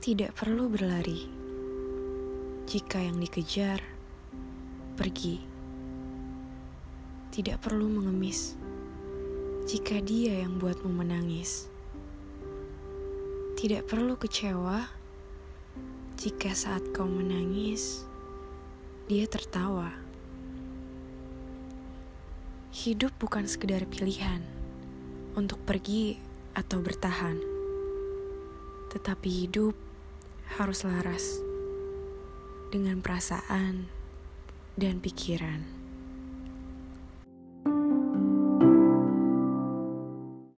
Tidak perlu berlari jika yang dikejar pergi. Tidak perlu mengemis jika dia yang buatmu menangis. Tidak perlu kecewa jika saat kau menangis dia tertawa. Hidup bukan sekedar pilihan untuk pergi atau bertahan, tetapi hidup harus laras dengan perasaan dan pikiran.